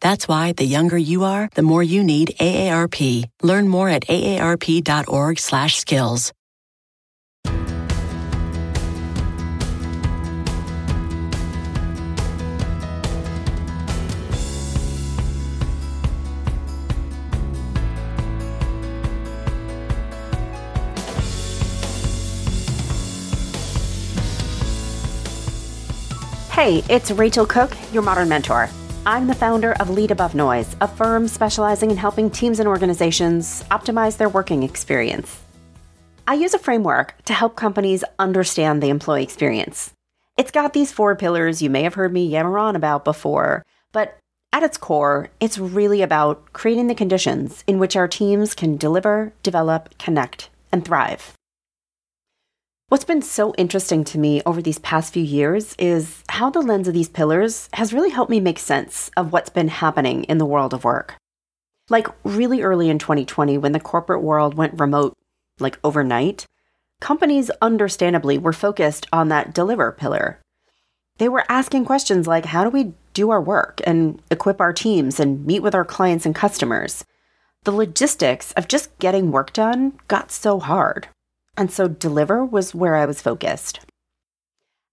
That's why the younger you are, the more you need AARP. Learn more at aarp.org/skills. Hey, it's Rachel Cooke, your modern mentor. I'm the founder of Lead Above Noise, a firm specializing in helping teams and organizations optimize their working experience. I use a framework to help companies understand the employee experience. It's got these four pillars you may have heard me yammer on about before, but at its core, it's really about creating the conditions in which our teams can deliver, develop, connect, and thrive. What's been so interesting to me over these past few years is how the lens of these pillars has really helped me make sense of what's been happening in the world of work. Like really early in 2020, when the corporate world went remote, like overnight, companies understandably were focused on that deliver pillar. They were asking questions like how do we do our work and equip our teams and meet with our clients and customers? The logistics of just getting work done got so hard. And so deliver was where I was focused.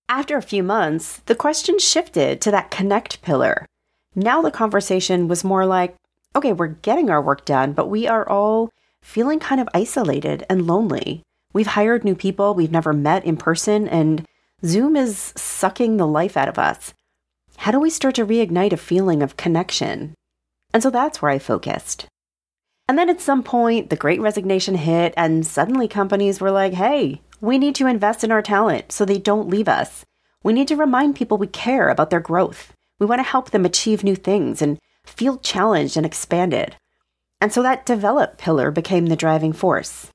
After a few months, the question shifted to that connect pillar. Now the conversation was more like, okay, we're getting our work done, but we are all feeling kind of isolated and lonely. We've hired new people we've never met in person, and Zoom is sucking the life out of us. How do we start to reignite a feeling of connection? And so that's where I focused. And then at some point, the great resignation hit, and suddenly companies were like, hey, we need to invest in our talent so they don't leave us. We need to remind people we care about their growth. We want to help them achieve new things and feel challenged and expanded. And so that develop pillar became the driving force.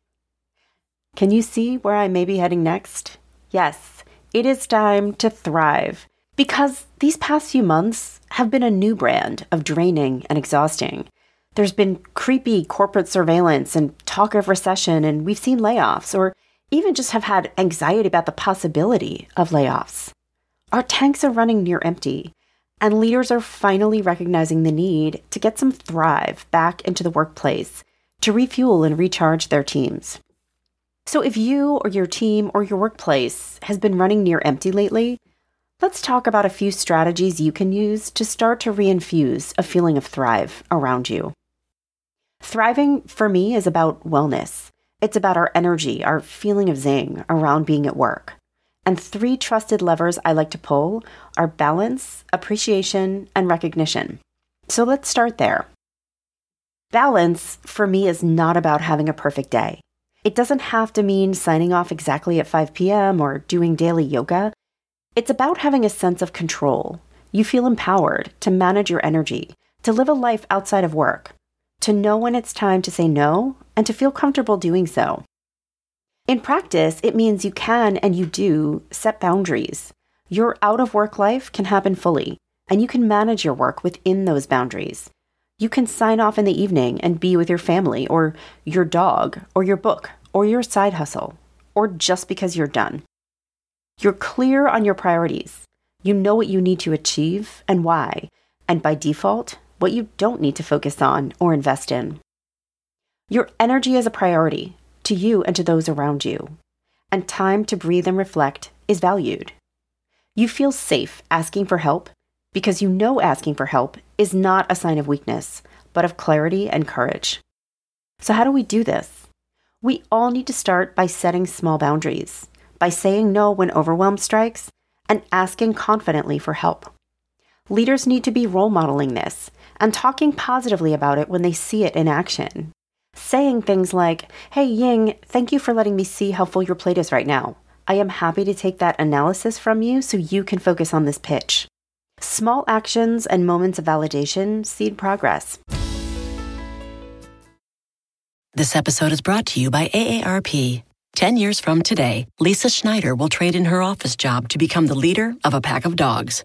Can you see where I may be heading next? Yes, it is time to thrive because these past few months have been a new brand of draining and exhausting. There's been creepy corporate surveillance and talk of recession, and we've seen layoffs, or even just have had anxiety about the possibility of layoffs. Our tanks are running near empty, and leaders are finally recognizing the need to get some thrive back into the workplace to refuel and recharge their teams. So, if you or your team or your workplace has been running near empty lately, let's talk about a few strategies you can use to start to reinfuse a feeling of thrive around you. Thriving for me is about wellness. It's about our energy, our feeling of zing around being at work. And three trusted levers I like to pull are balance, appreciation, and recognition. So let's start there. Balance for me is not about having a perfect day. It doesn't have to mean signing off exactly at 5 p.m. or doing daily yoga. It's about having a sense of control. You feel empowered to manage your energy, to live a life outside of work, to know when it's time to say no, and to feel comfortable doing so. In practice, it means you can and you do set boundaries. Your out of work life can happen fully, and you can manage your work within those boundaries. You can sign off in the evening and be with your family, or your dog, or your book, or your side hustle, or just because you're done. You're clear on your priorities. You know what you need to achieve and why, and by default, what you don't need to focus on or invest in. Your energy is a priority to you and to those around you, and time to breathe and reflect is valued. You feel safe asking for help because you know asking for help is not a sign of weakness, but of clarity and courage. So, how do we do this? We all need to start by setting small boundaries, by saying no when overwhelm strikes, and asking confidently for help. Leaders need to be role modeling this and talking positively about it when they see it in action. Saying things like, Hey Ying, thank you for letting me see how full your plate is right now. I am happy to take that analysis from you so you can focus on this pitch. Small actions and moments of validation seed progress. This episode is brought to you by AARP. 10 years from today, Lisa Schneider will trade in her office job to become the leader of a pack of dogs.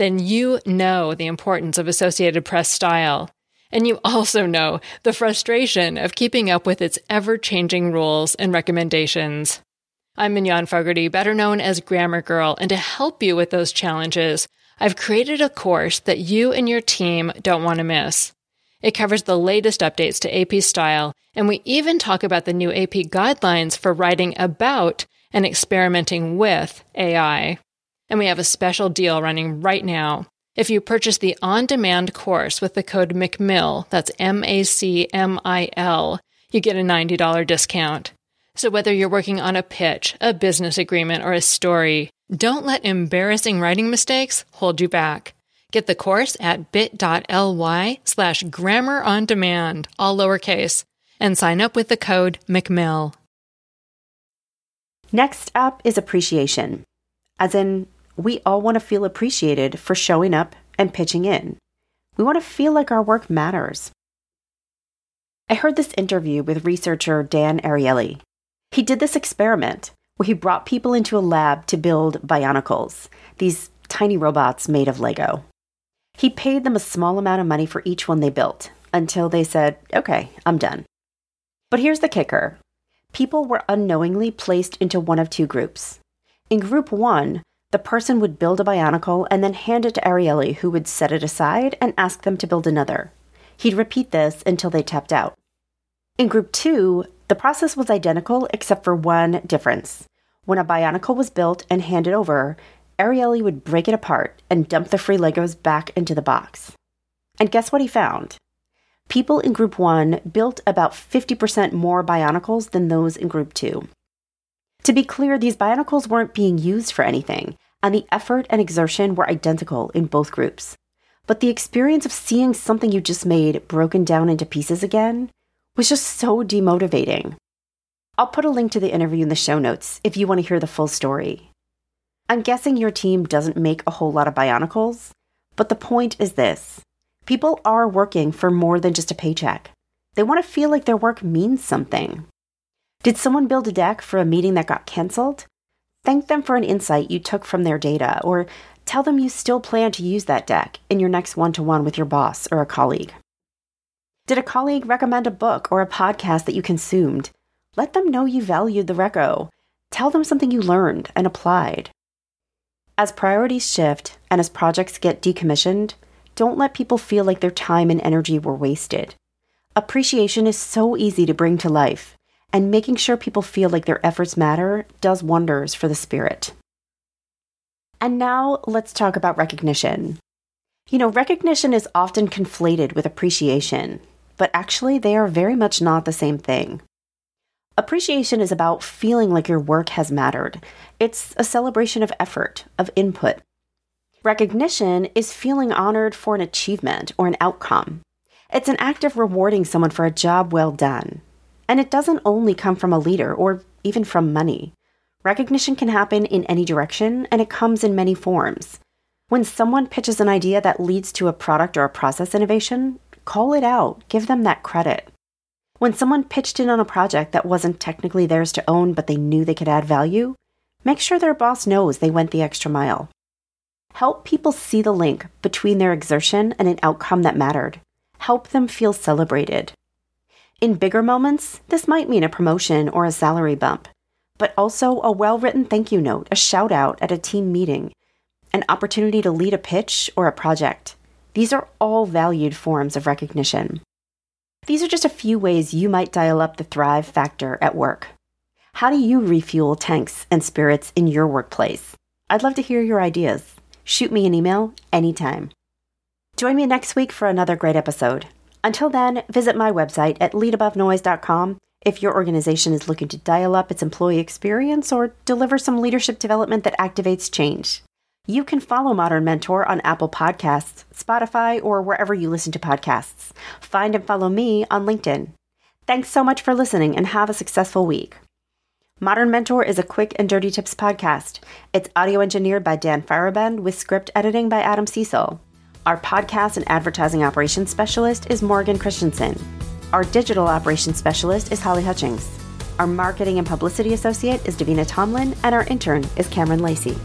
Then you know the importance of Associated Press style. And you also know the frustration of keeping up with its ever changing rules and recommendations. I'm Mignon Fogarty, better known as Grammar Girl, and to help you with those challenges, I've created a course that you and your team don't want to miss. It covers the latest updates to AP style, and we even talk about the new AP guidelines for writing about and experimenting with AI. And we have a special deal running right now. If you purchase the on demand course with the code MACMIL, that's M A C M I L, you get a $90 discount. So whether you're working on a pitch, a business agreement, or a story, don't let embarrassing writing mistakes hold you back. Get the course at bit.ly slash grammar on demand, all lowercase, and sign up with the code MACMIL. Next up is appreciation, as in, we all want to feel appreciated for showing up and pitching in. We want to feel like our work matters. I heard this interview with researcher Dan Ariely. He did this experiment where he brought people into a lab to build Bionicles, these tiny robots made of Lego. He paid them a small amount of money for each one they built until they said, okay, I'm done. But here's the kicker people were unknowingly placed into one of two groups. In group one, the person would build a bionicle and then hand it to Ariely, who would set it aside and ask them to build another. He'd repeat this until they tapped out. In group two, the process was identical except for one difference. When a bionicle was built and handed over, Ariely would break it apart and dump the free Legos back into the box. And guess what he found? People in Group 1 built about 50% more Bionicles than those in Group 2. To be clear, these Bionicles weren't being used for anything, and the effort and exertion were identical in both groups. But the experience of seeing something you just made broken down into pieces again was just so demotivating. I'll put a link to the interview in the show notes if you want to hear the full story. I'm guessing your team doesn't make a whole lot of Bionicles, but the point is this people are working for more than just a paycheck. They want to feel like their work means something. Did someone build a deck for a meeting that got canceled? Thank them for an insight you took from their data, or tell them you still plan to use that deck in your next one to one with your boss or a colleague. Did a colleague recommend a book or a podcast that you consumed? Let them know you valued the reco. Tell them something you learned and applied. As priorities shift and as projects get decommissioned, don't let people feel like their time and energy were wasted. Appreciation is so easy to bring to life, and making sure people feel like their efforts matter does wonders for the spirit. And now let's talk about recognition. You know, recognition is often conflated with appreciation, but actually, they are very much not the same thing. Appreciation is about feeling like your work has mattered. It's a celebration of effort, of input. Recognition is feeling honored for an achievement or an outcome. It's an act of rewarding someone for a job well done. And it doesn't only come from a leader or even from money. Recognition can happen in any direction, and it comes in many forms. When someone pitches an idea that leads to a product or a process innovation, call it out, give them that credit. When someone pitched in on a project that wasn't technically theirs to own, but they knew they could add value, make sure their boss knows they went the extra mile. Help people see the link between their exertion and an outcome that mattered. Help them feel celebrated. In bigger moments, this might mean a promotion or a salary bump, but also a well written thank you note, a shout out at a team meeting, an opportunity to lead a pitch or a project. These are all valued forms of recognition. These are just a few ways you might dial up the Thrive factor at work. How do you refuel tanks and spirits in your workplace? I'd love to hear your ideas. Shoot me an email anytime. Join me next week for another great episode. Until then, visit my website at leadabovenoise.com If your organization is looking to dial up its employee experience or deliver some leadership development that activates change, you can follow Modern Mentor on Apple Podcasts, Spotify, or wherever you listen to podcasts. Find and follow me on LinkedIn. Thanks so much for listening and have a successful week. Modern Mentor is a quick and dirty tips podcast. It's audio engineered by Dan Farabend with script editing by Adam Cecil. Our podcast and advertising operations specialist is Morgan Christensen. Our digital operations specialist is Holly Hutchings. Our marketing and publicity associate is Davina Tomlin, and our intern is Cameron Lacey.